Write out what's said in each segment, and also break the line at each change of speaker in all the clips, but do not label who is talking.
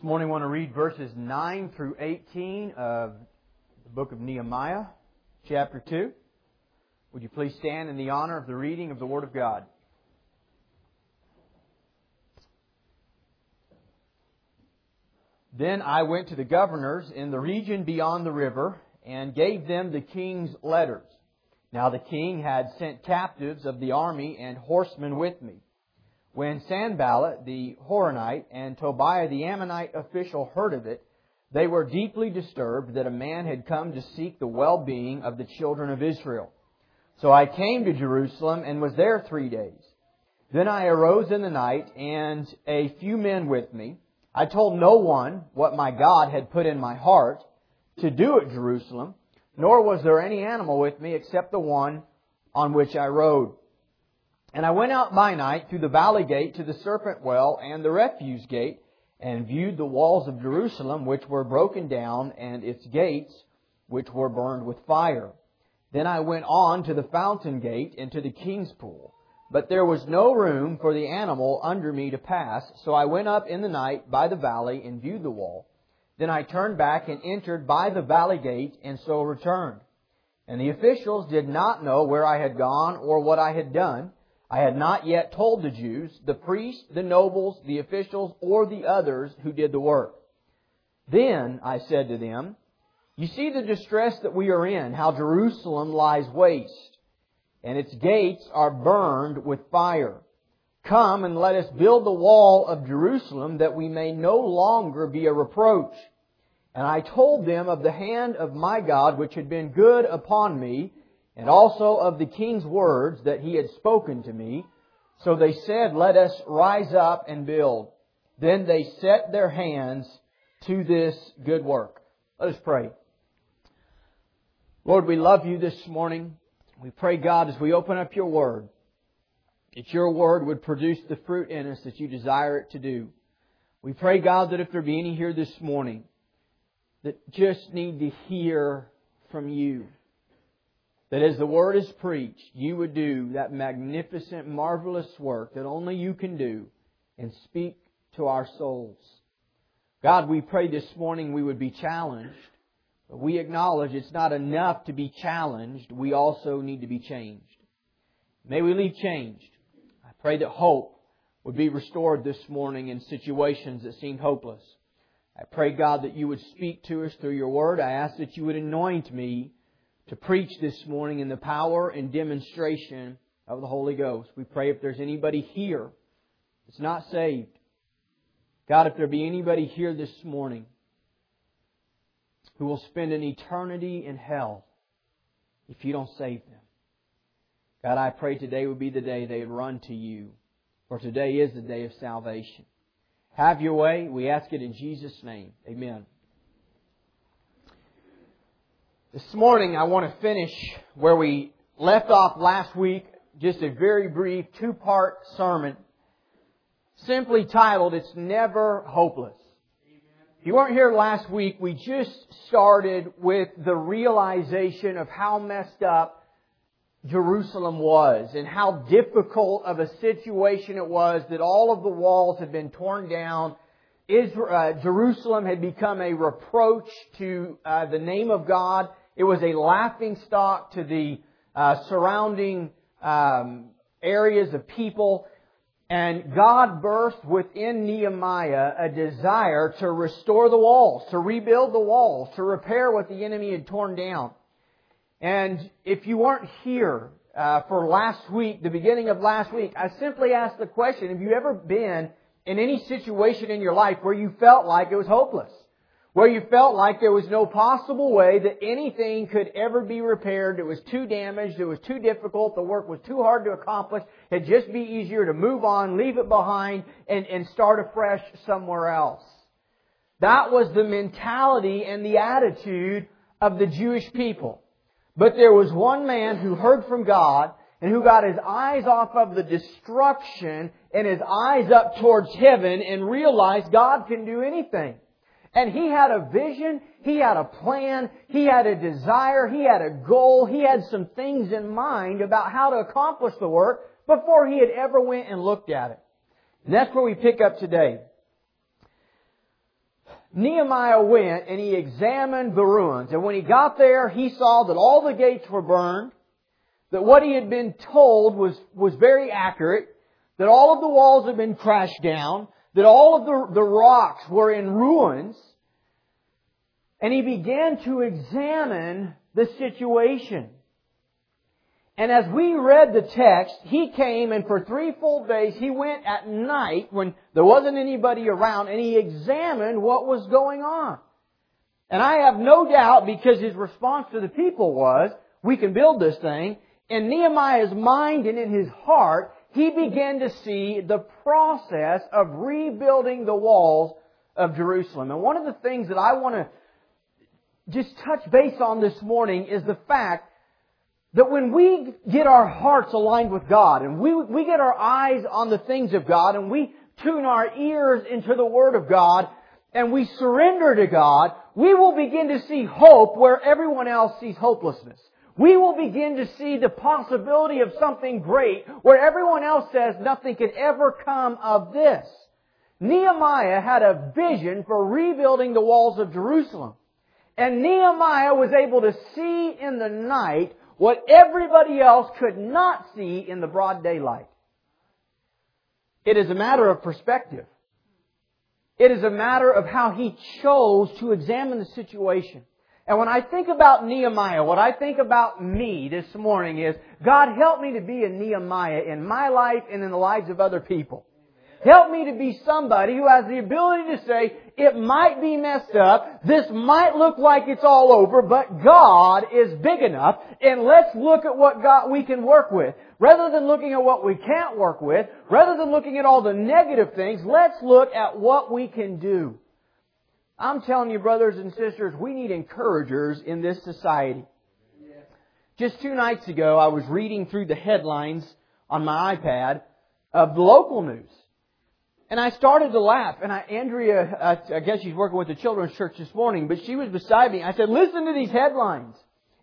This morning I want to read verses 9 through 18 of the book of Nehemiah, chapter 2. Would you please stand in the honor of the reading of the Word of God? Then I went to the governors in the region beyond the river and gave them the king's letters. Now the king had sent captives of the army and horsemen with me. When Sanballat the Horonite and Tobiah the Ammonite official heard of it, they were deeply disturbed that a man had come to seek the well-being of the children of Israel. So I came to Jerusalem and was there three days. Then I arose in the night and a few men with me. I told no one what my God had put in my heart to do at Jerusalem, nor was there any animal with me except the one on which I rode. And I went out by night through the valley gate to the serpent well and the refuse gate, and viewed the walls of Jerusalem, which were broken down, and its gates, which were burned with fire. Then I went on to the fountain gate and to the king's pool. But there was no room for the animal under me to pass, so I went up in the night by the valley and viewed the wall. Then I turned back and entered by the valley gate, and so returned. And the officials did not know where I had gone or what I had done. I had not yet told the Jews, the priests, the nobles, the officials, or the others who did the work. Then I said to them, You see the distress that we are in, how Jerusalem lies waste, and its gates are burned with fire. Come and let us build the wall of Jerusalem that we may no longer be a reproach. And I told them of the hand of my God which had been good upon me, and also of the king's words that he had spoken to me. So they said, Let us rise up and build. Then they set their hands to this good work. Let us pray. Lord, we love you this morning. We pray, God, as we open up your word, that your word would produce the fruit in us that you desire it to do. We pray, God, that if there be any here this morning that just need to hear from you, that as the Word is preached, you would do that magnificent, marvelous work that only you can do and speak to our souls. God, we pray this morning we would be challenged, but we acknowledge it's not enough to be challenged. We also need to be changed. May we leave changed. I pray that hope would be restored this morning in situations that seemed hopeless. I pray, God, that you would speak to us through your word. I ask that you would anoint me to preach this morning in the power and demonstration of the Holy Ghost. We pray if there's anybody here that's not saved, God, if there be anybody here this morning who will spend an eternity in hell if you don't save them, God, I pray today would be the day they would run to you, for today is the day of salvation. Have your way. We ask it in Jesus' name. Amen. This morning I want to finish where we left off last week, just a very brief two-part sermon, simply titled, It's Never Hopeless. If you weren't here last week, we just started with the realization of how messed up Jerusalem was and how difficult of a situation it was that all of the walls had been torn down. Israel, uh, Jerusalem had become a reproach to uh, the name of God it was a laughing stock to the uh, surrounding um, areas of people. And God birthed within Nehemiah a desire to restore the walls, to rebuild the walls, to repair what the enemy had torn down. And if you weren't here uh, for last week, the beginning of last week, I simply asked the question, have you ever been in any situation in your life where you felt like it was hopeless? Where you felt like there was no possible way that anything could ever be repaired. It was too damaged. It was too difficult. The work was too hard to accomplish. It'd just be easier to move on, leave it behind, and, and start afresh somewhere else. That was the mentality and the attitude of the Jewish people. But there was one man who heard from God and who got his eyes off of the destruction and his eyes up towards heaven and realized God can do anything. And he had a vision, he had a plan, he had a desire, he had a goal, he had some things in mind about how to accomplish the work before he had ever went and looked at it. And that's where we pick up today. Nehemiah went and he examined the ruins. And when he got there, he saw that all the gates were burned, that what he had been told was, was very accurate, that all of the walls had been crashed down, that all of the, the rocks were in ruins, and he began to examine the situation. And as we read the text, he came and for three full days he went at night when there wasn't anybody around and he examined what was going on. And I have no doubt because his response to the people was, we can build this thing. In Nehemiah's mind and in his heart, he began to see the process of rebuilding the walls of Jerusalem. And one of the things that I want to just touch base on this morning is the fact that when we get our hearts aligned with God and we, we get our eyes on the things of God and we tune our ears into the Word of God and we surrender to God, we will begin to see hope where everyone else sees hopelessness. We will begin to see the possibility of something great where everyone else says nothing could ever come of this. Nehemiah had a vision for rebuilding the walls of Jerusalem. And Nehemiah was able to see in the night what everybody else could not see in the broad daylight. It is a matter of perspective. It is a matter of how he chose to examine the situation. And when I think about Nehemiah, what I think about me this morning is, God help me to be a Nehemiah in my life and in the lives of other people. Help me to be somebody who has the ability to say, it might be messed up, this might look like it's all over, but God is big enough, and let's look at what God we can work with. Rather than looking at what we can't work with, rather than looking at all the negative things, let's look at what we can do. I'm telling you, brothers and sisters, we need encouragers in this society. Just two nights ago, I was reading through the headlines on my iPad of the local news. And I started to laugh, and I, Andrea, uh, I guess she's working with the children's church this morning, but she was beside me. I said, listen to these headlines.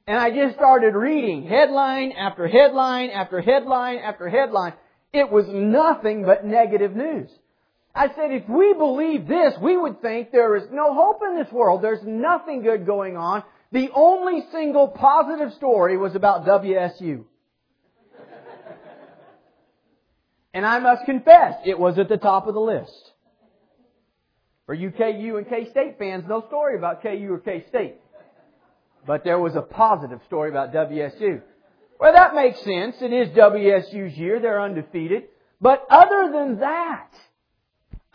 And I just started reading headline after headline after headline after headline. It was nothing but negative news. I said, if we believe this, we would think there is no hope in this world. There's nothing good going on. The only single positive story was about WSU. And I must confess, it was at the top of the list. For you KU and K-State fans, no story about KU or K-State. But there was a positive story about WSU. Well, that makes sense. It is WSU's year. They're undefeated. But other than that,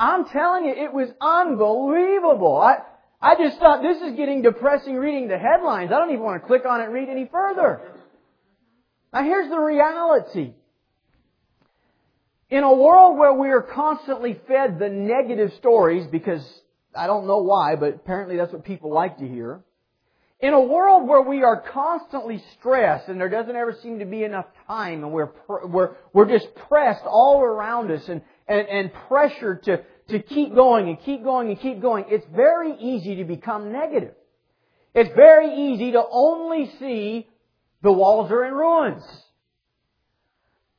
I'm telling you, it was unbelievable. I, I just thought this is getting depressing reading the headlines. I don't even want to click on it and read any further. Now here's the reality. In a world where we are constantly fed the negative stories, because I don't know why, but apparently that's what people like to hear. In a world where we are constantly stressed and there doesn't ever seem to be enough time and we're, we're, we're just pressed all around us and, and, and pressured to, to keep going and keep going and keep going, it's very easy to become negative. It's very easy to only see the walls are in ruins.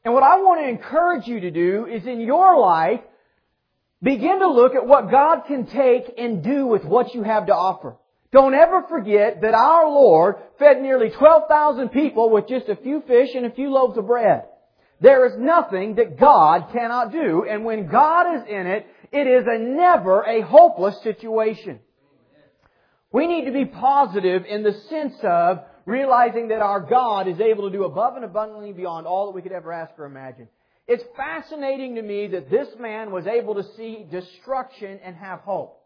And what I want to encourage you to do is in your life, begin to look at what God can take and do with what you have to offer. Don't ever forget that our Lord fed nearly 12,000 people with just a few fish and a few loaves of bread. There is nothing that God cannot do, and when God is in it, it is a never a hopeless situation. We need to be positive in the sense of realizing that our God is able to do above and abundantly beyond all that we could ever ask or imagine. It's fascinating to me that this man was able to see destruction and have hope.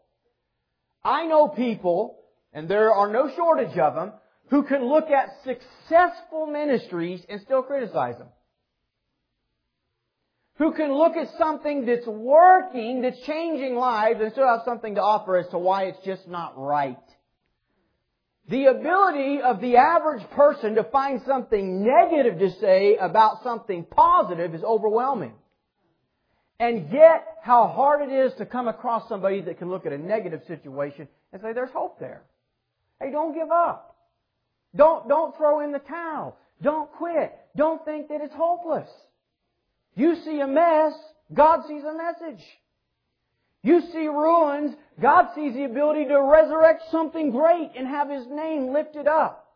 I know people, and there are no shortage of them, who can look at successful ministries and still criticize them. Who can look at something that's working, that's changing lives, and still have something to offer as to why it's just not right. The ability of the average person to find something negative to say about something positive is overwhelming. And yet, how hard it is to come across somebody that can look at a negative situation and say, there's hope there. Hey, don't give up. Don't, don't throw in the towel. Don't quit. Don't think that it's hopeless. You see a mess, God sees a message. You see ruins, God sees the ability to resurrect something great and have His name lifted up.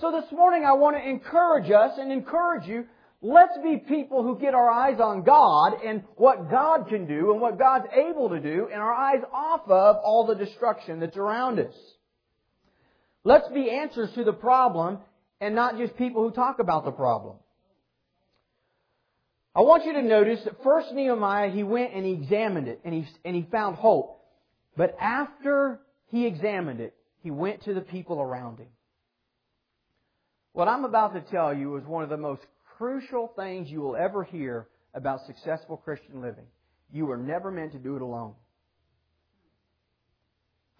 So this morning I want to encourage us and encourage you, let's be people who get our eyes on God and what God can do and what God's able to do and our eyes off of all the destruction that's around us. Let's be answers to the problem and not just people who talk about the problem. I want you to notice that first Nehemiah, he went and he examined it and he, and he found hope. But after he examined it, he went to the people around him. What I'm about to tell you is one of the most crucial things you will ever hear about successful Christian living. You were never meant to do it alone.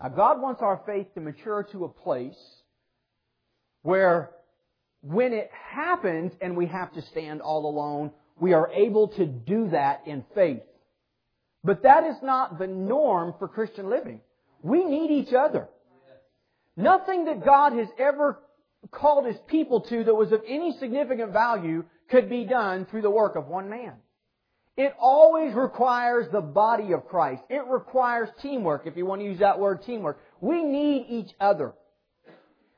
Now, God wants our faith to mature to a place where when it happens and we have to stand all alone, we are able to do that in faith. But that is not the norm for Christian living. We need each other. Nothing that God has ever called His people to that was of any significant value could be done through the work of one man. It always requires the body of Christ. It requires teamwork, if you want to use that word teamwork. We need each other.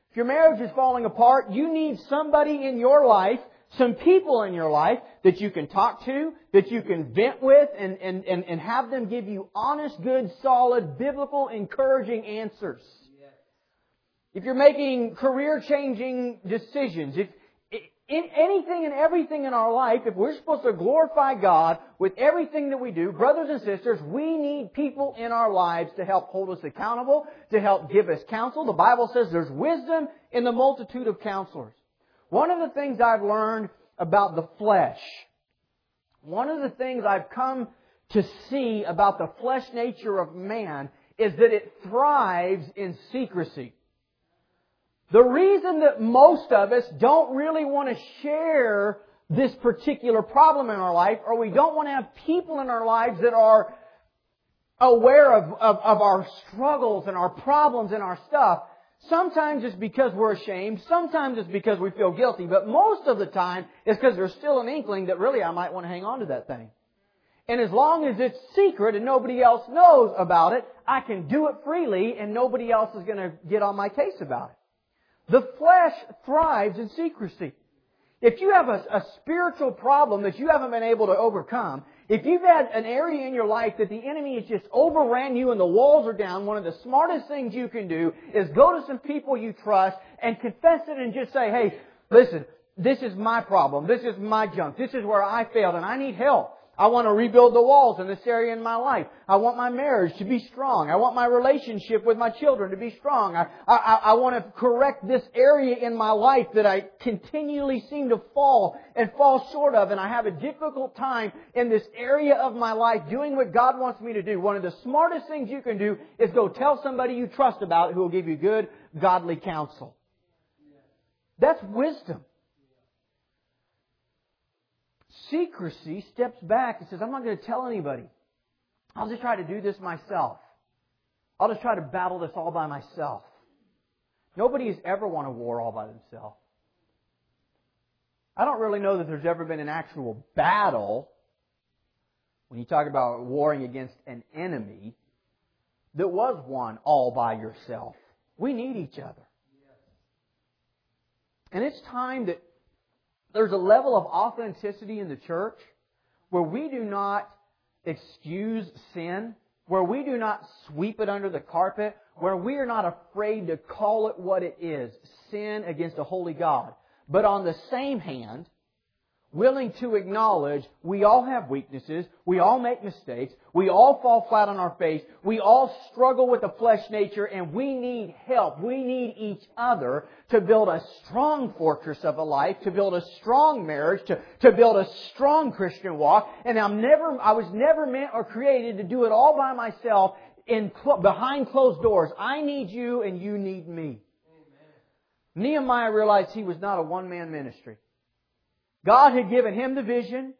If your marriage is falling apart, you need somebody in your life some people in your life that you can talk to, that you can vent with, and, and, and, and have them give you honest, good, solid, biblical, encouraging answers. If you're making career changing decisions, if, in anything and everything in our life, if we're supposed to glorify God with everything that we do, brothers and sisters, we need people in our lives to help hold us accountable, to help give us counsel. The Bible says there's wisdom in the multitude of counselors. One of the things I've learned about the flesh, one of the things I've come to see about the flesh nature of man is that it thrives in secrecy. The reason that most of us don't really want to share this particular problem in our life, or we don't want to have people in our lives that are aware of, of, of our struggles and our problems and our stuff, Sometimes it's because we're ashamed. Sometimes it's because we feel guilty. But most of the time, it's because there's still an inkling that really I might want to hang on to that thing. And as long as it's secret and nobody else knows about it, I can do it freely and nobody else is going to get on my case about it. The flesh thrives in secrecy. If you have a, a, spiritual problem that you haven't been able to overcome, if you've had an area in your life that the enemy has just overran you and the walls are down, one of the smartest things you can do is go to some people you trust and confess it and just say, hey, listen, this is my problem. This is my junk. This is where I failed and I need help. I want to rebuild the walls in this area in my life. I want my marriage to be strong. I want my relationship with my children to be strong. I, I, I want to correct this area in my life that I continually seem to fall and fall short of and I have a difficult time in this area of my life doing what God wants me to do. One of the smartest things you can do is go tell somebody you trust about who will give you good, godly counsel. That's wisdom secrecy steps back and says, I'm not going to tell anybody. I'll just try to do this myself. I'll just try to battle this all by myself. Nobody has ever won a war all by themselves. I don't really know that there's ever been an actual battle when you talk about warring against an enemy that was won all by yourself. We need each other. And it's time that there's a level of authenticity in the church where we do not excuse sin, where we do not sweep it under the carpet, where we are not afraid to call it what it is, sin against a holy God. But on the same hand, willing to acknowledge we all have weaknesses, we all make mistakes, we all fall flat on our face, we all struggle with the flesh nature, and we need help. We need each other to build a strong fortress of a life, to build a strong marriage, to, to build a strong Christian walk. And I'm never, I was never meant or created to do it all by myself in, behind closed doors. I need you and you need me. Amen. Nehemiah realized he was not a one-man ministry. God had given him the vision.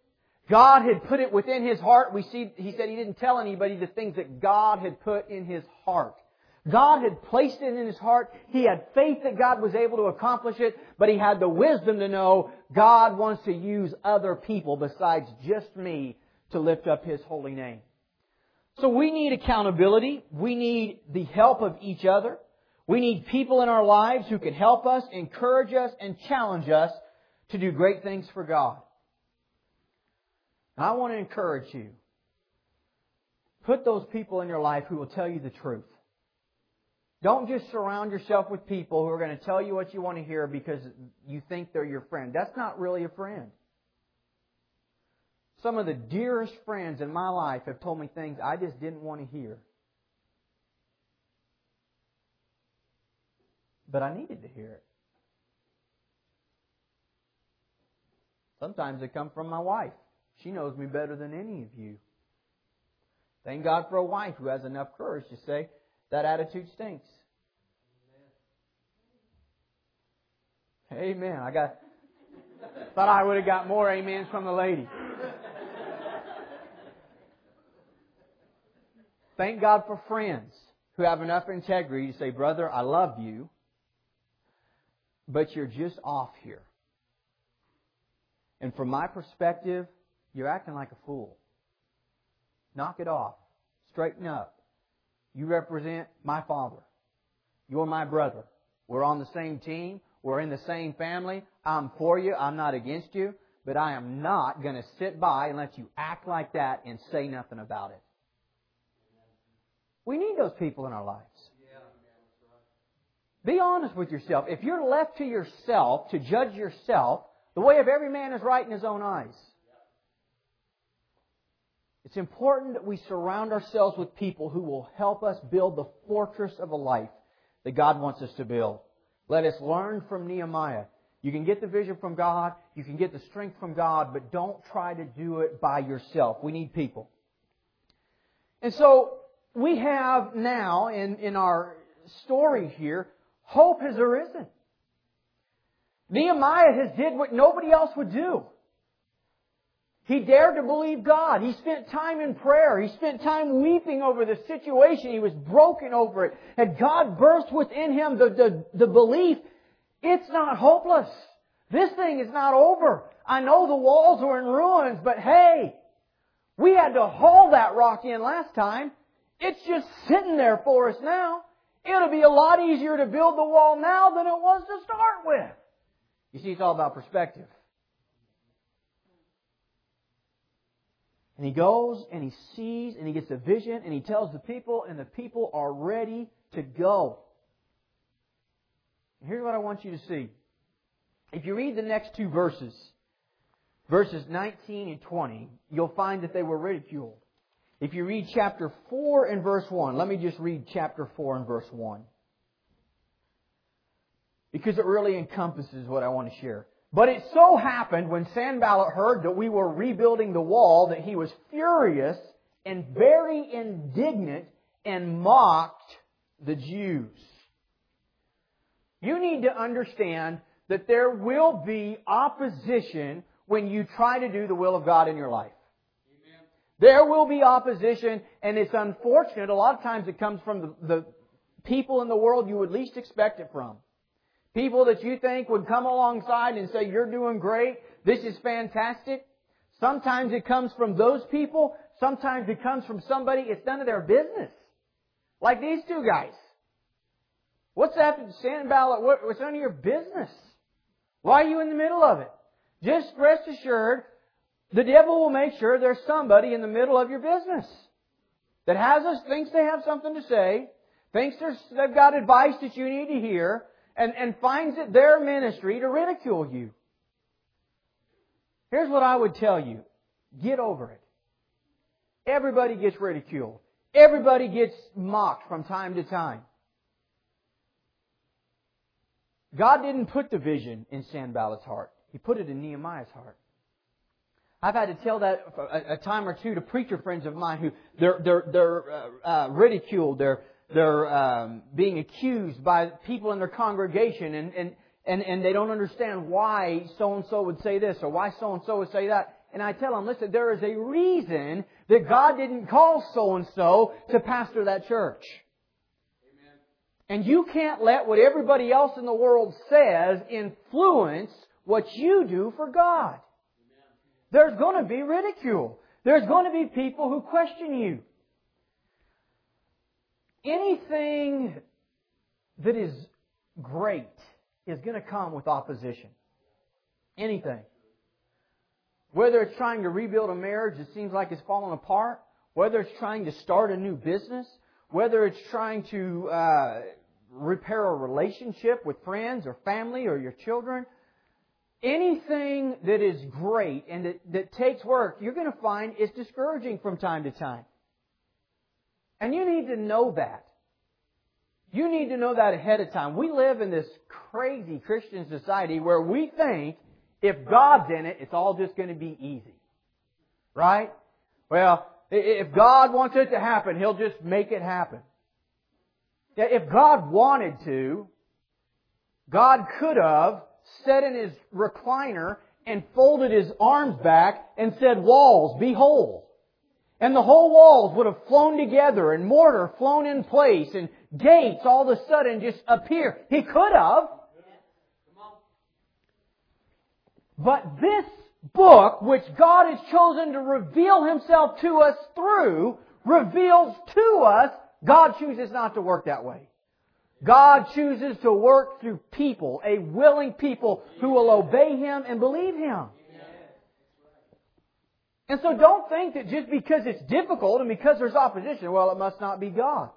God had put it within his heart. We see, he said he didn't tell anybody the things that God had put in his heart. God had placed it in his heart. He had faith that God was able to accomplish it, but he had the wisdom to know God wants to use other people besides just me to lift up his holy name. So we need accountability. We need the help of each other. We need people in our lives who can help us, encourage us, and challenge us to do great things for God. And I want to encourage you. Put those people in your life who will tell you the truth. Don't just surround yourself with people who are going to tell you what you want to hear because you think they're your friend. That's not really a friend. Some of the dearest friends in my life have told me things I just didn't want to hear. But I needed to hear it. Sometimes they come from my wife. She knows me better than any of you. Thank God for a wife who has enough courage to say, that attitude stinks. Amen. I got thought I would have got more amens from the lady. Thank God for friends who have enough integrity to say, Brother, I love you, but you're just off here. And from my perspective, you're acting like a fool. Knock it off. Straighten up. You represent my father. You're my brother. We're on the same team. We're in the same family. I'm for you. I'm not against you. But I am not going to sit by and let you act like that and say nothing about it. We need those people in our lives. Be honest with yourself. If you're left to yourself to judge yourself, the way of every man is right in his own eyes. It's important that we surround ourselves with people who will help us build the fortress of a life that God wants us to build. Let us learn from Nehemiah. You can get the vision from God, you can get the strength from God, but don't try to do it by yourself. We need people. And so, we have now in, in our story here, hope has arisen. Nehemiah has did what nobody else would do. He dared to believe God. He spent time in prayer. He spent time weeping over the situation. He was broken over it. And God burst within him the, the, the belief, it's not hopeless. This thing is not over. I know the walls are in ruins, but hey, we had to haul that rock in last time. It's just sitting there for us now. It'll be a lot easier to build the wall now than it was to start with. You see, it's all about perspective. And he goes and he sees and he gets a vision and he tells the people and the people are ready to go. And here's what I want you to see. If you read the next two verses, verses 19 and 20, you'll find that they were ridiculed. If you read chapter 4 and verse 1, let me just read chapter 4 and verse 1. Because it really encompasses what I want to share. But it so happened when Sanballat heard that we were rebuilding the wall that he was furious and very indignant and mocked the Jews. You need to understand that there will be opposition when you try to do the will of God in your life. There will be opposition, and it's unfortunate. A lot of times it comes from the, the people in the world you would least expect it from. People that you think would come alongside and say, you're doing great, this is fantastic. Sometimes it comes from those people, sometimes it comes from somebody, it's none of their business. Like these two guys. What's that Sanballat? What's none of your business? Why are you in the middle of it? Just rest assured, the devil will make sure there's somebody in the middle of your business that has us, thinks they have something to say, thinks they've got advice that you need to hear, and, and finds it their ministry to ridicule you. Here's what I would tell you. Get over it. Everybody gets ridiculed. Everybody gets mocked from time to time. God didn't put the vision in Sanballat's heart. He put it in Nehemiah's heart. I've had to tell that a, time or two to preacher friends of mine who they're they're they're uh, uh, ridiculed, they're they're um, being accused by people in their congregation, and, and, and, and they don't understand why so and so would say this or why so and so would say that. And I tell them, listen, there is a reason that God didn't call so and so to pastor that church. Amen. And you can't let what everybody else in the world says influence what you do for God. Amen. There's going to be ridicule. There's going to be people who question you. Anything that is great is going to come with opposition. Anything. Whether it's trying to rebuild a marriage that seems like it's falling apart, whether it's trying to start a new business, whether it's trying to uh, repair a relationship with friends or family or your children, anything that is great and that, that takes work, you're going to find is discouraging from time to time. And you need to know that. You need to know that ahead of time. We live in this crazy Christian society where we think if God's in it, it's all just going to be easy. Right? Well, if God wants it to happen, He'll just make it happen. If God wanted to, God could have sat in His recliner and folded His arms back and said, walls, be whole. And the whole walls would have flown together and mortar flown in place and gates all of a sudden just appear. He could have. But this book, which God has chosen to reveal Himself to us through, reveals to us God chooses not to work that way. God chooses to work through people, a willing people who will obey Him and believe Him. And so don't think that just because it's difficult and because there's opposition, well, it must not be God.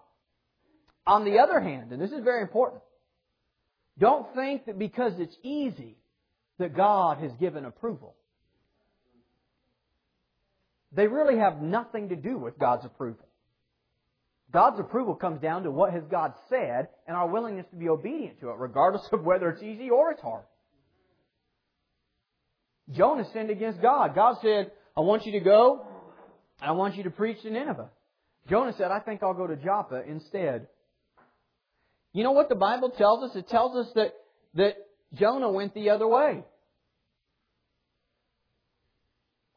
On the other hand, and this is very important, don't think that because it's easy that God has given approval. They really have nothing to do with God's approval. God's approval comes down to what has God said and our willingness to be obedient to it, regardless of whether it's easy or it's hard. Jonah sinned against God. God said, I want you to go, I want you to preach to Nineveh. Jonah said, I think I'll go to Joppa instead. You know what the Bible tells us? It tells us that, that Jonah went the other way.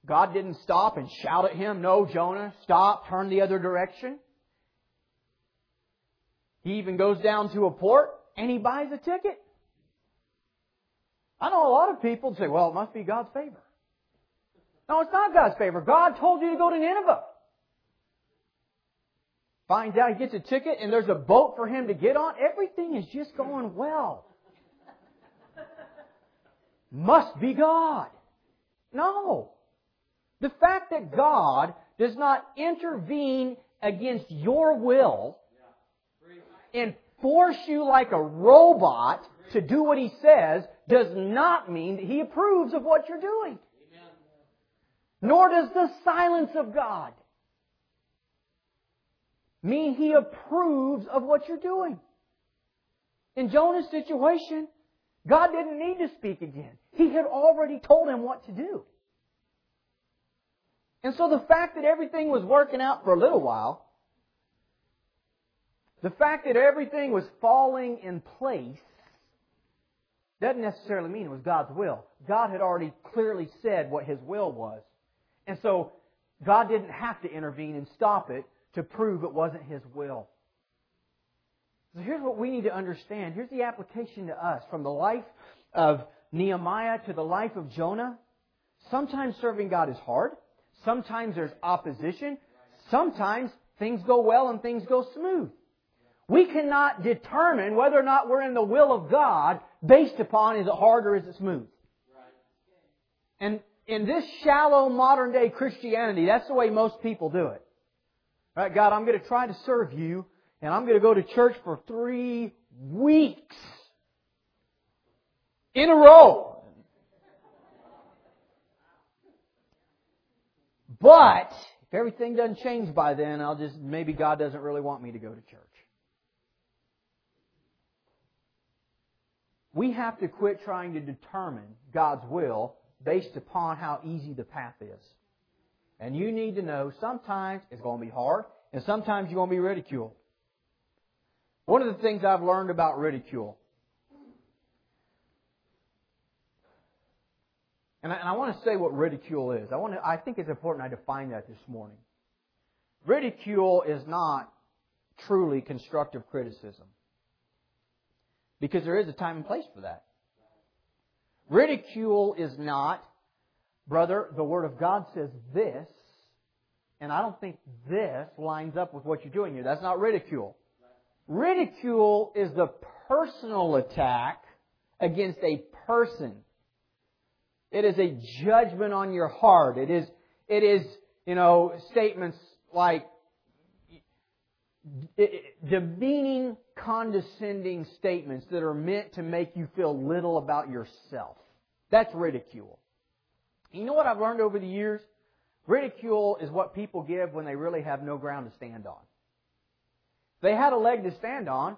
God didn't stop and shout at him, No, Jonah, stop, turn the other direction. He even goes down to a port and he buys a ticket. I know a lot of people say, well, it must be God's favor. No, it's not God's favor. God told you to go to Nineveh. Finds out he gets a ticket and there's a boat for him to get on. Everything is just going well. Must be God. No. The fact that God does not intervene against your will and force you like a robot to do what He says does not mean that He approves of what you're doing. Nor does the silence of God mean He approves of what you're doing. In Jonah's situation, God didn't need to speak again. He had already told him what to do. And so the fact that everything was working out for a little while the fact that everything was falling in place doesn't necessarily mean it was God's will. God had already clearly said what His will was. And so God didn't have to intervene and stop it to prove it wasn't His will. So here's what we need to understand. Here's the application to us from the life of Nehemiah to the life of Jonah. Sometimes serving God is hard. Sometimes there's opposition. Sometimes things go well and things go smooth. We cannot determine whether or not we're in the will of God based upon is it hard or is it smooth. And in this shallow modern day Christianity, that's the way most people do it. Right, God, I'm going to try to serve you, and I'm going to go to church for three weeks in a row. But if everything doesn't change by then, I'll just maybe God doesn't really want me to go to church. We have to quit trying to determine God's will based upon how easy the path is. And you need to know sometimes it's going to be hard, and sometimes you're going to be ridiculed. One of the things I've learned about ridicule, and I, and I want to say what ridicule is. I want to, I think it's important I define that this morning. Ridicule is not truly constructive criticism. Because there is a time and place for that. Ridicule is not, brother, the Word of God says this, and I don't think this lines up with what you're doing here. That's not ridicule. Ridicule is the personal attack against a person. It is a judgment on your heart. It is, it is, you know, statements like demeaning, condescending statements that are meant to make you feel little about yourself. That's ridicule. You know what I've learned over the years? Ridicule is what people give when they really have no ground to stand on. They had a leg to stand on,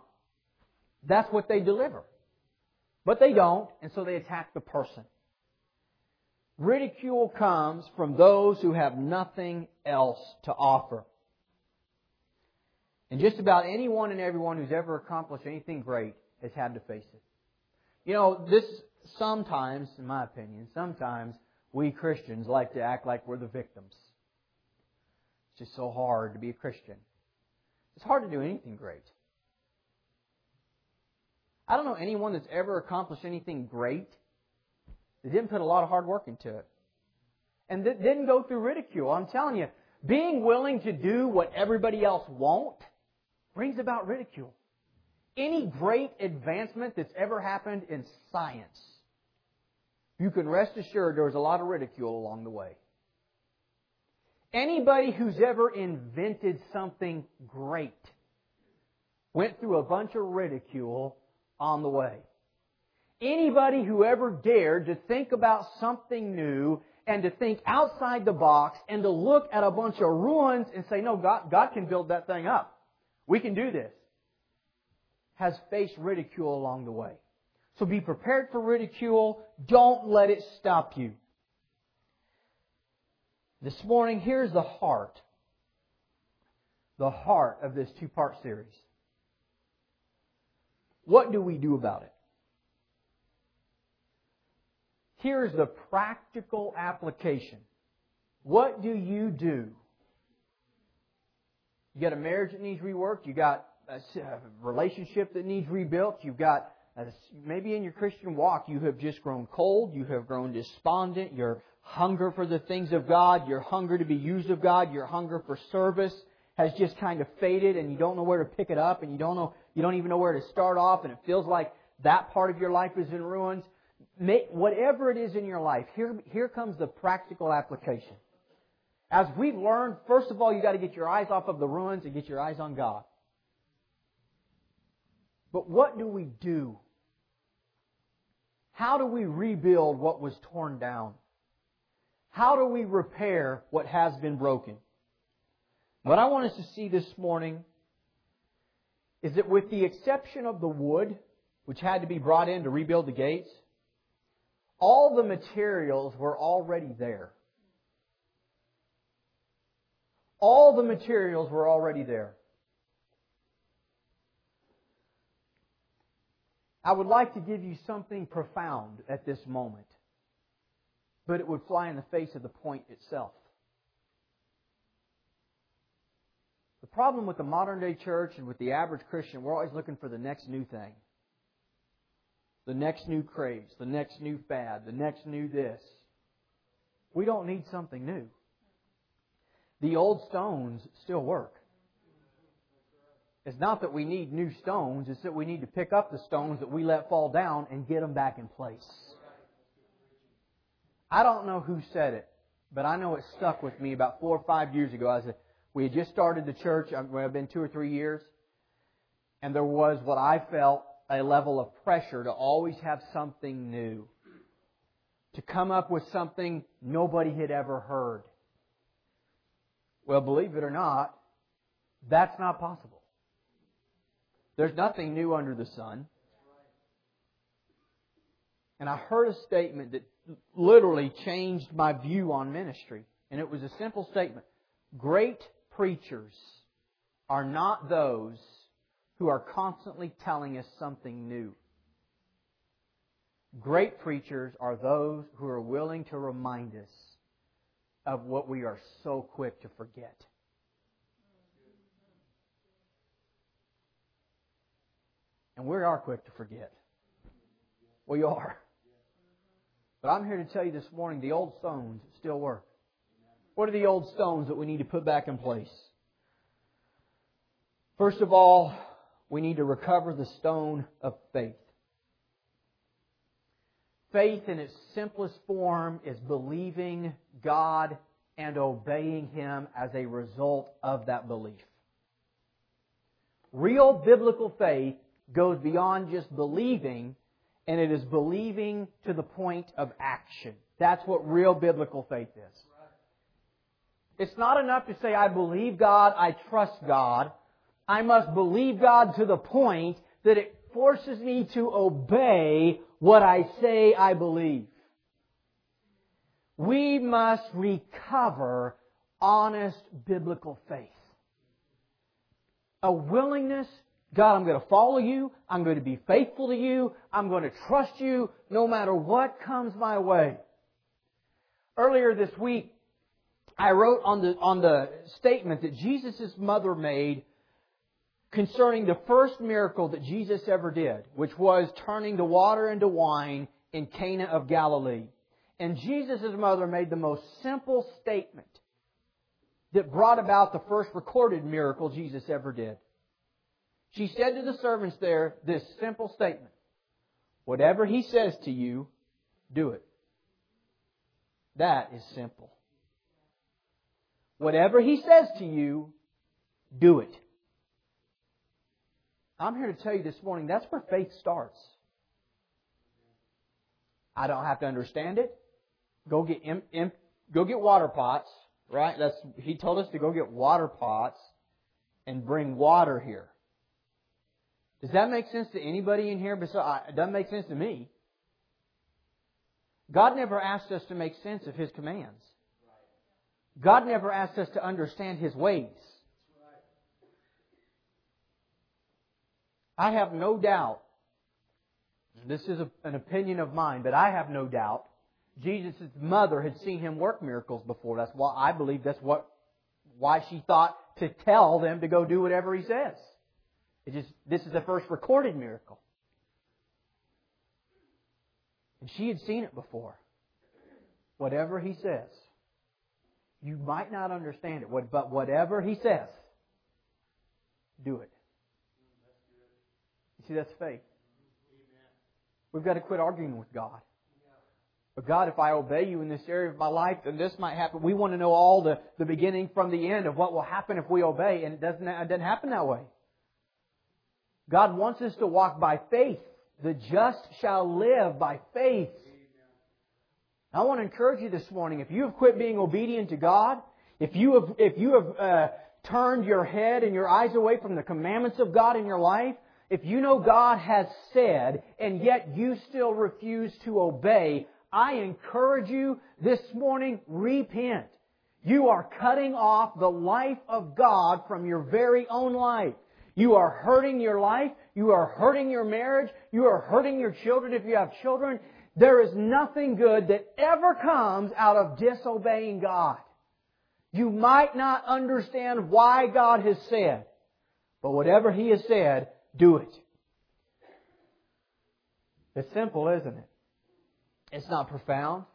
that's what they deliver. But they don't, and so they attack the person. Ridicule comes from those who have nothing else to offer. And just about anyone and everyone who's ever accomplished anything great has had to face it. You know, this sometimes, in my opinion, sometimes we Christians like to act like we're the victims. It's just so hard to be a Christian. It's hard to do anything great. I don't know anyone that's ever accomplished anything great that didn't put a lot of hard work into it. And that didn't go through ridicule. I'm telling you, being willing to do what everybody else won't brings about ridicule. Any great advancement that's ever happened in science, you can rest assured there was a lot of ridicule along the way. Anybody who's ever invented something great went through a bunch of ridicule on the way. Anybody who ever dared to think about something new and to think outside the box and to look at a bunch of ruins and say, no, God, God can build that thing up. We can do this. Has faced ridicule along the way. So be prepared for ridicule. Don't let it stop you. This morning, here's the heart. The heart of this two part series. What do we do about it? Here's the practical application. What do you do? You got a marriage that needs reworked. You got a relationship that needs rebuilt. You've got a, maybe in your Christian walk you have just grown cold. You have grown despondent. Your hunger for the things of God, your hunger to be used of God, your hunger for service has just kind of faded, and you don't know where to pick it up, and you don't know you don't even know where to start off, and it feels like that part of your life is in ruins. whatever it is in your life, here, here comes the practical application. As we've learned, first of all, you got to get your eyes off of the ruins and get your eyes on God. But what do we do? How do we rebuild what was torn down? How do we repair what has been broken? What I want us to see this morning is that with the exception of the wood, which had to be brought in to rebuild the gates, all the materials were already there. All the materials were already there. I would like to give you something profound at this moment, but it would fly in the face of the point itself. The problem with the modern day church and with the average Christian, we're always looking for the next new thing. The next new craze, the next new fad, the next new this. We don't need something new. The old stones still work. It's not that we need new stones, it's that we need to pick up the stones that we let fall down and get them back in place. I don't know who said it, but I know it stuck with me about four or five years ago. I said, we had just started the church. Um, I've been two or three years. And there was what I felt a level of pressure to always have something new. To come up with something nobody had ever heard. Well, believe it or not, that's not possible. There's nothing new under the sun. And I heard a statement that literally changed my view on ministry. And it was a simple statement. Great preachers are not those who are constantly telling us something new. Great preachers are those who are willing to remind us of what we are so quick to forget. And we are quick to forget. We are. But I'm here to tell you this morning the old stones still work. What are the old stones that we need to put back in place? First of all, we need to recover the stone of faith. Faith in its simplest form is believing God and obeying Him as a result of that belief. Real biblical faith goes beyond just believing, and it is believing to the point of action. That's what real biblical faith is. It's not enough to say, I believe God, I trust God. I must believe God to the point that it forces me to obey what I say I believe. We must recover honest biblical faith. A willingness, God, I'm going to follow you. I'm going to be faithful to you. I'm going to trust you no matter what comes my way. Earlier this week, I wrote on the, on the statement that Jesus' mother made concerning the first miracle that Jesus ever did, which was turning the water into wine in Cana of Galilee. And Jesus' mother made the most simple statement that brought about the first recorded miracle Jesus ever did. She said to the servants there this simple statement Whatever he says to you, do it. That is simple. Whatever he says to you, do it. I'm here to tell you this morning that's where faith starts. I don't have to understand it. Go get go get water pots, right? That's he told us to go get water pots and bring water here. Does that make sense to anybody in here? Uh, it doesn't make sense to me. God never asked us to make sense of His commands. God never asked us to understand His ways. I have no doubt, this is a, an opinion of mine, but I have no doubt Jesus' mother had seen him work miracles before. That's why I believe that's what why she thought to tell them to go do whatever he says. It just this is the first recorded miracle. And she had seen it before. Whatever he says. You might not understand it, but whatever he says, do it. See, that's faith. We've got to quit arguing with God. But God, if I obey you in this area of my life, then this might happen. We want to know all the, the beginning from the end of what will happen if we obey, and it doesn't, it doesn't happen that way. God wants us to walk by faith. The just shall live by faith. I want to encourage you this morning, if you have quit being obedient to God, if you have, if you have uh, turned your head and your eyes away from the commandments of God in your life, if you know God has said and yet you still refuse to obey, I encourage you this morning, repent. You are cutting off the life of God from your very own life. You are hurting your life. You are hurting your marriage. You are hurting your children if you have children. There is nothing good that ever comes out of disobeying God. You might not understand why God has said, but whatever He has said, do it. It's simple, isn't it? It's not profound.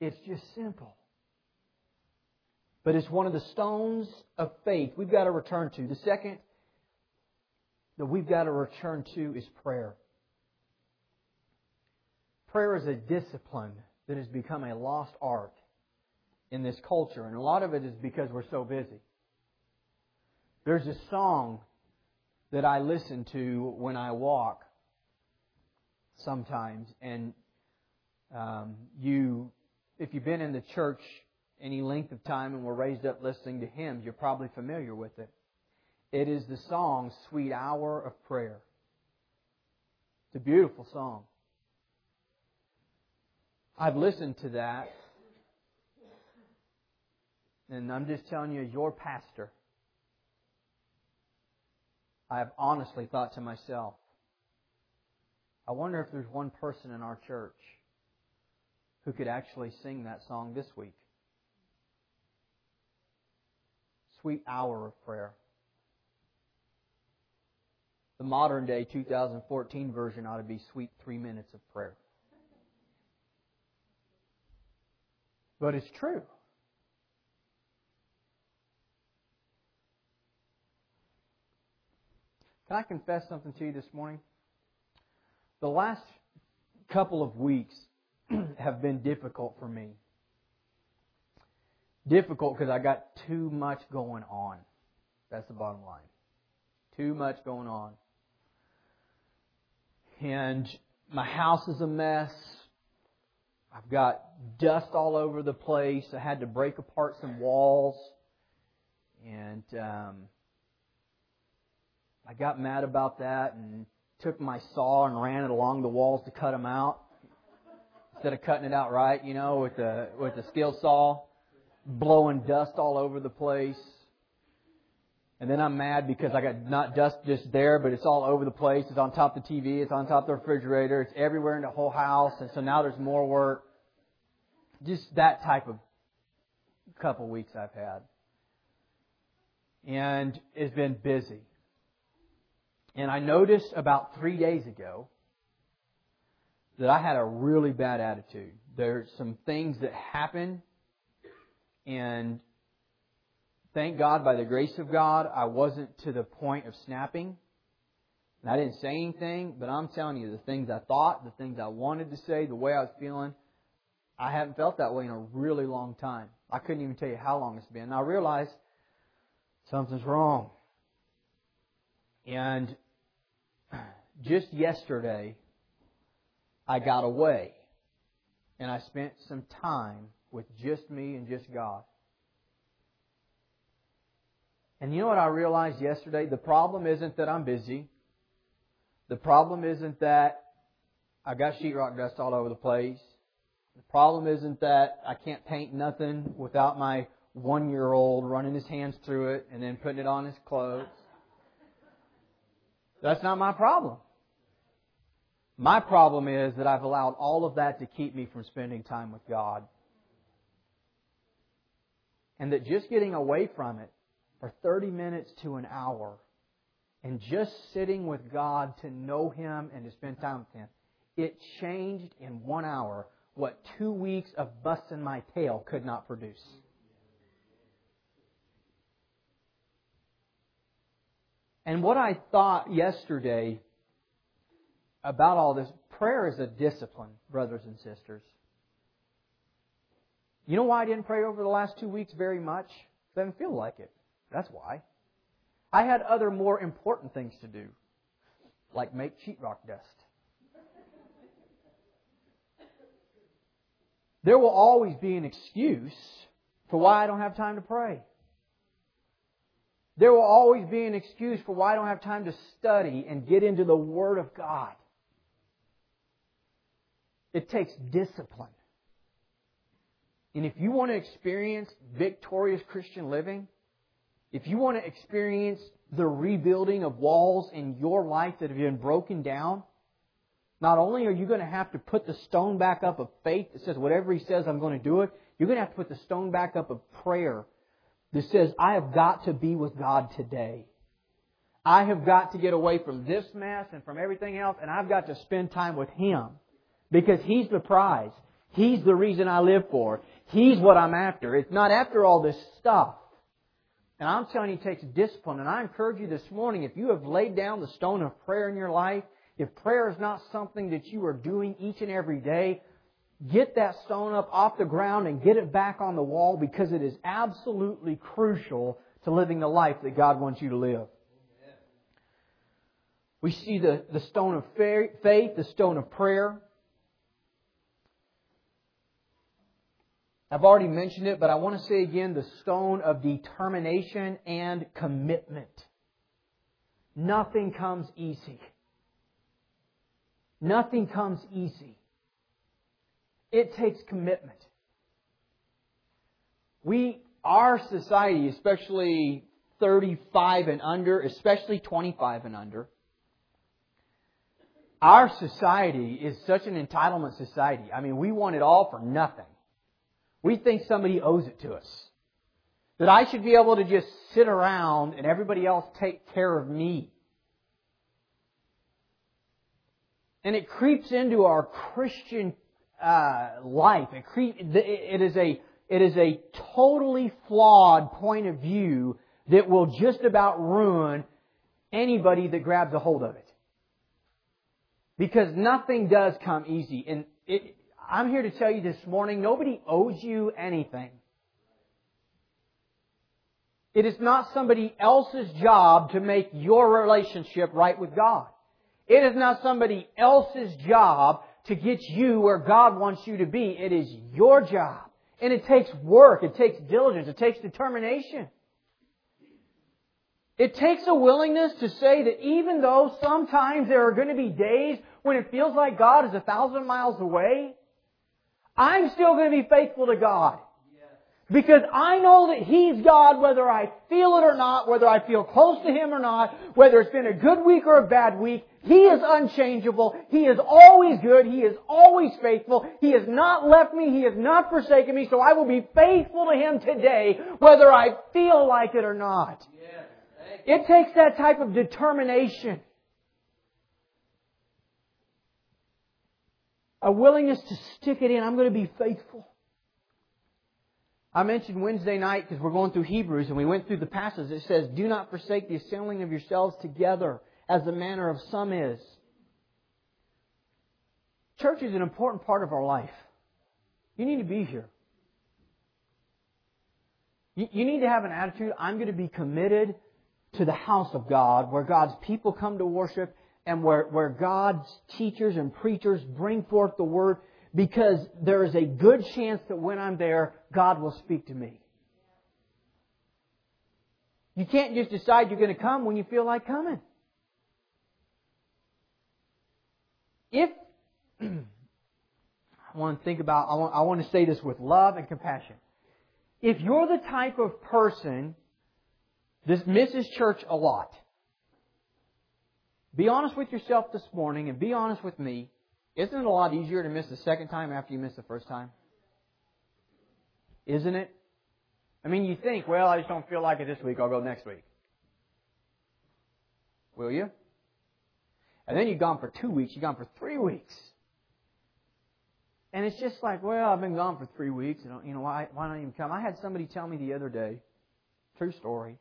It's just simple. But it's one of the stones of faith we've got to return to. The second that we've got to return to is prayer. Prayer is a discipline that has become a lost art in this culture, and a lot of it is because we're so busy. There's a song that I listen to when I walk sometimes. And um, you, if you've been in the church any length of time and were raised up listening to hymns, you're probably familiar with it. It is the song Sweet Hour of Prayer. It's a beautiful song. I've listened to that. And I'm just telling you, your pastor, I have honestly thought to myself, I wonder if there's one person in our church who could actually sing that song this week. Sweet hour of prayer. The modern day 2014 version ought to be sweet three minutes of prayer. But it's true. Can I confess something to you this morning? The last couple of weeks have been difficult for me. Difficult because I got too much going on. That's the bottom line. Too much going on. And my house is a mess. I've got dust all over the place. I had to break apart some walls. And um, I got mad about that and took my saw and ran it along the walls to cut them out instead of cutting it out right, you know, with the with the skill saw, blowing dust all over the place. And then I'm mad because I got not dust just there, but it's all over the place. It's on top of the TV. It's on top of the refrigerator. It's everywhere in the whole house. And so now there's more work. Just that type of couple weeks I've had. And it's been busy. And I noticed about three days ago that I had a really bad attitude. There's some things that happened and thank God, by the grace of God, I wasn't to the point of snapping. And I didn't say anything, but I'm telling you, the things I thought, the things I wanted to say, the way I was feeling, I haven't felt that way in a really long time. I couldn't even tell you how long it's been. And I realized something's wrong. And just yesterday, I got away and I spent some time with just me and just God. And you know what I realized yesterday? The problem isn't that I'm busy. The problem isn't that I got sheetrock dust all over the place. The problem isn't that I can't paint nothing without my one year old running his hands through it and then putting it on his clothes. That's not my problem. My problem is that I've allowed all of that to keep me from spending time with God. And that just getting away from it for 30 minutes to an hour and just sitting with God to know Him and to spend time with Him, it changed in one hour what two weeks of busting my tail could not produce. And what I thought yesterday about all this, prayer is a discipline, brothers and sisters. You know why I didn't pray over the last two weeks very much? Doesn't feel like it. That's why. I had other more important things to do, like make sheetrock dust. There will always be an excuse for why I don't have time to pray. There will always be an excuse for why I don't have time to study and get into the Word of God. It takes discipline. And if you want to experience victorious Christian living, if you want to experience the rebuilding of walls in your life that have been broken down, not only are you going to have to put the stone back up of faith that says, whatever He says, I'm going to do it, you're going to have to put the stone back up of prayer that says, I have got to be with God today. I have got to get away from this mess and from everything else, and I've got to spend time with Him. Because He's the prize. He's the reason I live for. He's what I'm after. It's not after all this stuff. And I'm telling you, it takes discipline. And I encourage you this morning, if you have laid down the stone of prayer in your life, if prayer is not something that you are doing each and every day, get that stone up off the ground and get it back on the wall because it is absolutely crucial to living the life that God wants you to live. We see the, the stone of faith, the stone of prayer. I've already mentioned it, but I want to say again the stone of determination and commitment. Nothing comes easy. Nothing comes easy. It takes commitment. We, our society, especially 35 and under, especially 25 and under, our society is such an entitlement society. I mean, we want it all for nothing. We think somebody owes it to us. That I should be able to just sit around and everybody else take care of me. And it creeps into our Christian uh, life. It, creep, it is a it is a totally flawed point of view that will just about ruin anybody that grabs a hold of it. Because nothing does come easy. And it, I'm here to tell you this morning, nobody owes you anything. It is not somebody else's job to make your relationship right with God. It is not somebody else's job to get you where God wants you to be. It is your job. And it takes work, it takes diligence, it takes determination. It takes a willingness to say that even though sometimes there are going to be days when it feels like God is a thousand miles away, I'm still going to be faithful to God. Because I know that He's God whether I feel it or not, whether I feel close to Him or not, whether it's been a good week or a bad week. He is unchangeable. He is always good. He is always faithful. He has not left me. He has not forsaken me. So I will be faithful to Him today whether I feel like it or not. It takes that type of determination. A willingness to stick it in. I'm going to be faithful. I mentioned Wednesday night because we're going through Hebrews and we went through the passage. It says, Do not forsake the assembling of yourselves together as the manner of some is. Church is an important part of our life. You need to be here. You need to have an attitude, I'm going to be committed to the house of God, where God's people come to worship and where, where God's teachers and preachers bring forth the word because there is a good chance that when I'm there, God will speak to me. You can't just decide you're going to come when you feel like coming. If, I want to think about, I want, I want to say this with love and compassion. If you're the type of person that misses church a lot, be honest with yourself this morning and be honest with me. Isn't it a lot easier to miss the second time after you miss the first time? Isn't it? I mean, you think, well, I just don't feel like it this week, I'll go next week. Will you? And then you've gone for two weeks, you've gone for three weeks. And it's just like, well, I've been gone for three weeks, and you know, why, why don't even come? I had somebody tell me the other day, true story.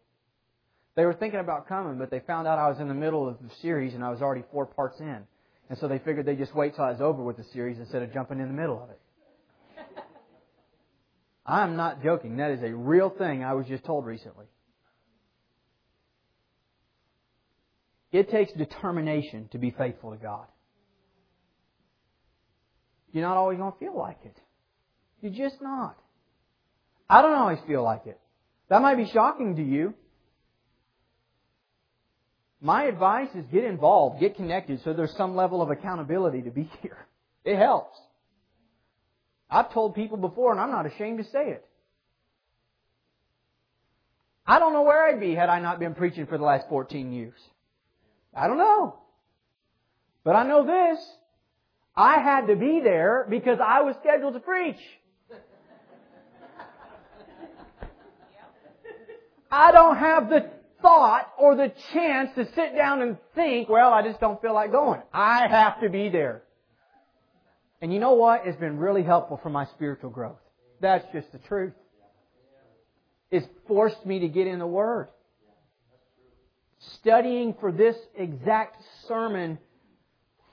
They were thinking about coming, but they found out I was in the middle of the series and I was already four parts in. And so they figured they'd just wait till I was over with the series instead of jumping in the middle of it. I'm not joking. That is a real thing I was just told recently. It takes determination to be faithful to God. You're not always going to feel like it. You're just not. I don't always feel like it. That might be shocking to you. My advice is get involved, get connected so there's some level of accountability to be here. It helps. I've told people before and I'm not ashamed to say it. I don't know where I'd be had I not been preaching for the last 14 years. I don't know. But I know this. I had to be there because I was scheduled to preach. I don't have the thought or the chance to sit down and think, well, I just don't feel like going. I have to be there. And you know what? It's been really helpful for my spiritual growth. That's just the truth. It's forced me to get in the Word. Studying for this exact sermon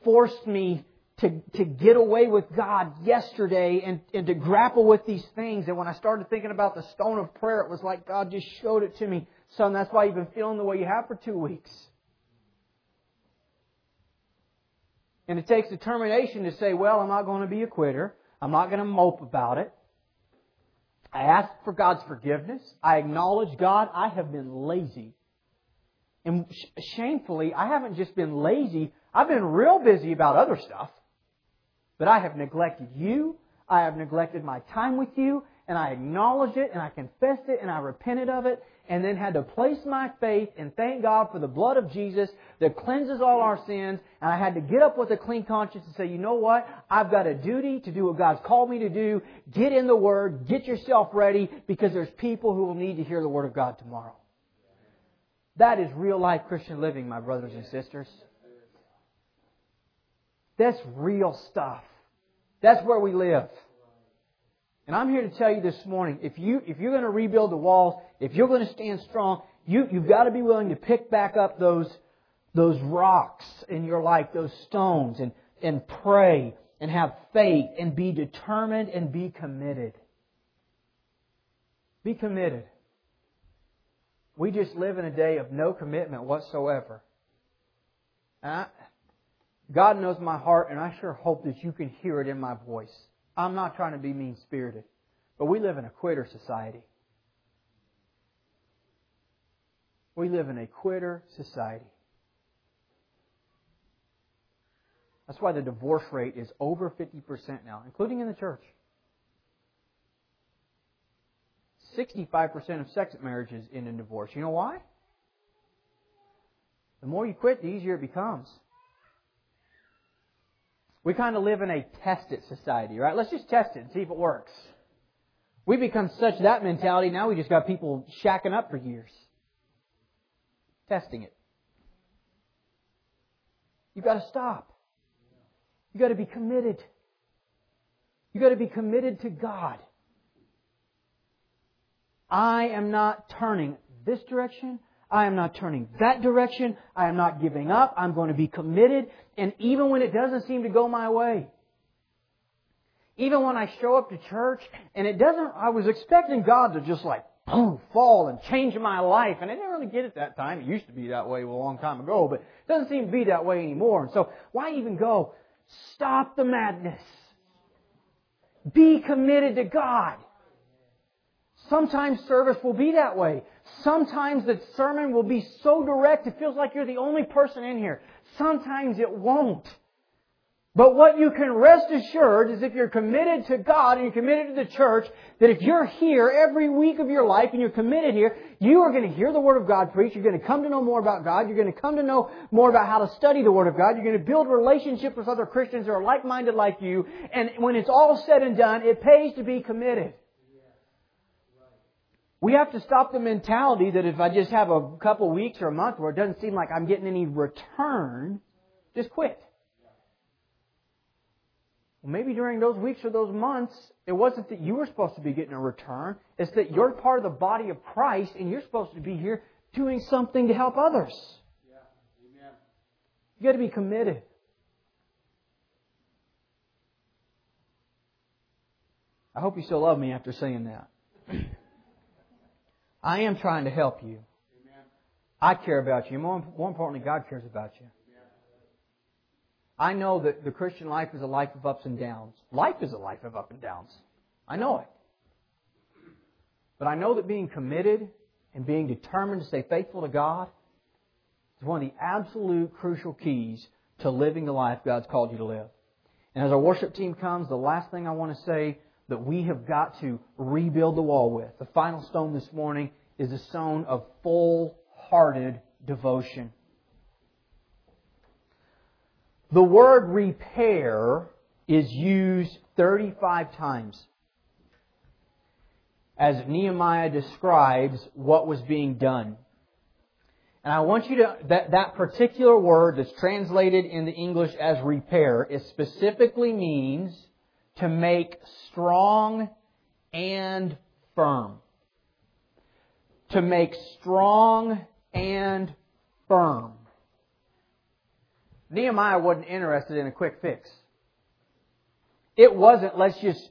forced me to, to get away with God yesterday and, and to grapple with these things. And when I started thinking about the stone of prayer, it was like God just showed it to me. Son, that's why you've been feeling the way you have for two weeks. And it takes determination to say, well, I'm not going to be a quitter. I'm not going to mope about it. I ask for God's forgiveness. I acknowledge God, I have been lazy. And shamefully, I haven't just been lazy, I've been real busy about other stuff. But I have neglected you. I have neglected my time with you. And I acknowledge it and I confessed it and I repented of it and then had to place my faith and thank God for the blood of Jesus that cleanses all our sins. And I had to get up with a clean conscience and say, you know what? I've got a duty to do what God's called me to do. Get in the Word. Get yourself ready because there's people who will need to hear the Word of God tomorrow. That is real life Christian living, my brothers and sisters. That's real stuff. That's where we live. And I'm here to tell you this morning, if you if you're going to rebuild the walls, if you're going to stand strong, you you've got to be willing to pick back up those those rocks in your life, those stones, and, and pray and have faith and be determined and be committed. Be committed. We just live in a day of no commitment whatsoever. I, God knows my heart, and I sure hope that you can hear it in my voice. I'm not trying to be mean spirited, but we live in a quitter society. We live in a quitter society. That's why the divorce rate is over 50% now, including in the church. 65% of sex marriages end in divorce. You know why? The more you quit, the easier it becomes. We kind of live in a test it society, right? Let's just test it and see if it works. We become such that mentality, now we just got people shacking up for years. Testing it. You've got to stop. You've got to be committed. You've got to be committed to God. I am not turning this direction. I am not turning that direction. I am not giving up. I'm going to be committed. And even when it doesn't seem to go my way, even when I show up to church and it doesn't, I was expecting God to just like boom, fall and change my life. And I didn't really get it that time. It used to be that way a long time ago, but it doesn't seem to be that way anymore. And so why even go? Stop the madness. Be committed to God. Sometimes service will be that way. Sometimes the sermon will be so direct it feels like you're the only person in here. Sometimes it won't. But what you can rest assured is if you're committed to God and you're committed to the church, that if you're here every week of your life and you're committed here, you are going to hear the Word of God preached. You're going to come to know more about God. You're going to come to know more about how to study the Word of God. You're going to build relationships with other Christians that are like-minded like you. And when it's all said and done, it pays to be committed. We have to stop the mentality that if I just have a couple weeks or a month where it doesn't seem like I'm getting any return, just quit. Well, maybe during those weeks or those months, it wasn't that you were supposed to be getting a return. It's that you're part of the body of Christ and you're supposed to be here doing something to help others. Yeah. You got to be committed. I hope you still love me after saying that. I am trying to help you. I care about you. More, more importantly, God cares about you. I know that the Christian life is a life of ups and downs. Life is a life of ups and downs. I know it. But I know that being committed and being determined to stay faithful to God is one of the absolute crucial keys to living the life God's called you to live. And as our worship team comes, the last thing I want to say that we have got to rebuild the wall with. The final stone this morning is a stone of full hearted devotion. The word repair is used 35 times as Nehemiah describes what was being done. And I want you to, that, that particular word that's translated in the English as repair, it specifically means to make strong and firm. To make strong and firm. Nehemiah wasn't interested in a quick fix. It wasn't, let's just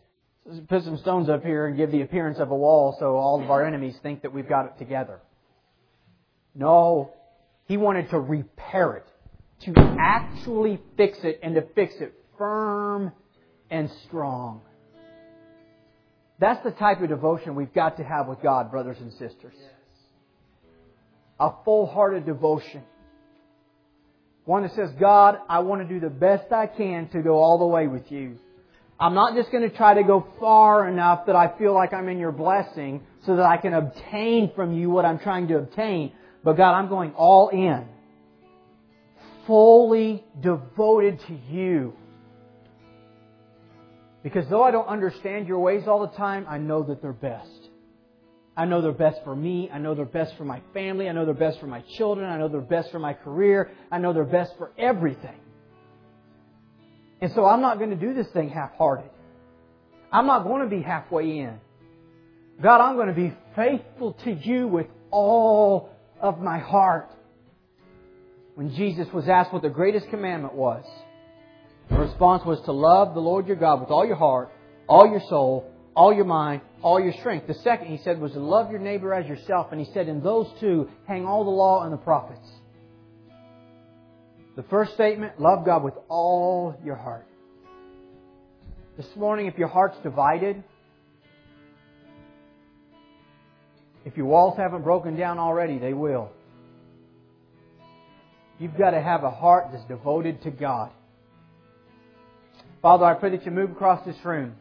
put some stones up here and give the appearance of a wall so all of our enemies think that we've got it together. No, he wanted to repair it, to actually fix it and to fix it firm and strong. That's the type of devotion we've got to have with God, brothers and sisters. A full-hearted devotion. One that says, God, I want to do the best I can to go all the way with you. I'm not just going to try to go far enough that I feel like I'm in your blessing so that I can obtain from you what I'm trying to obtain. But God, I'm going all in. Fully devoted to you. Because though I don't understand your ways all the time, I know that they're best. I know they're best for me. I know they're best for my family. I know they're best for my children. I know they're best for my career. I know they're best for everything. And so I'm not going to do this thing half-hearted. I'm not going to be halfway in. God, I'm going to be faithful to you with all of my heart. when Jesus was asked what the greatest commandment was, the response was to love the Lord your God with all your heart, all your soul, all your mind, all your strength. The second, he said, was to love your neighbor as yourself. And he said, in those two hang all the law and the prophets. The first statement, love God with all your heart. This morning, if your heart's divided, if your walls haven't broken down already, they will. You've got to have a heart that's devoted to God. Father, I pray that you move across this room.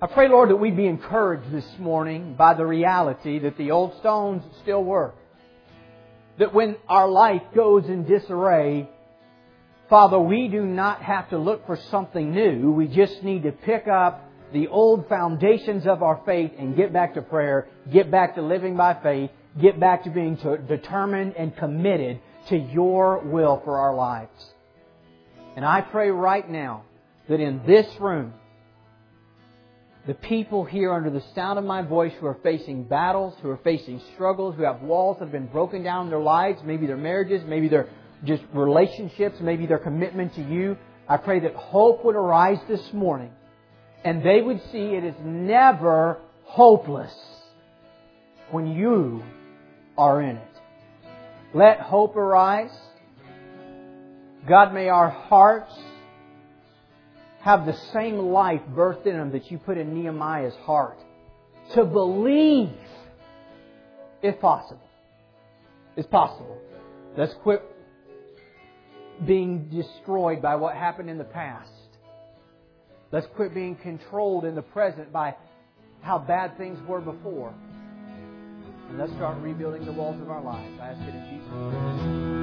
I pray, Lord, that we'd be encouraged this morning by the reality that the old stones still work. That when our life goes in disarray, Father, we do not have to look for something new. We just need to pick up the old foundations of our faith and get back to prayer, get back to living by faith, get back to being determined and committed to your will for our lives. And I pray right now that in this room, the people here under the sound of my voice who are facing battles, who are facing struggles, who have walls that have been broken down in their lives, maybe their marriages, maybe their just relationships, maybe their commitment to you, I pray that hope would arise this morning and they would see it is never hopeless when you are in it. Let hope arise. God, may our hearts have the same life birthed in them that you put in Nehemiah's heart. To believe, if possible. It's possible. Let's quit being destroyed by what happened in the past. Let's quit being controlled in the present by how bad things were before. And let's start rebuilding the walls of our lives. I ask it in Jesus' name.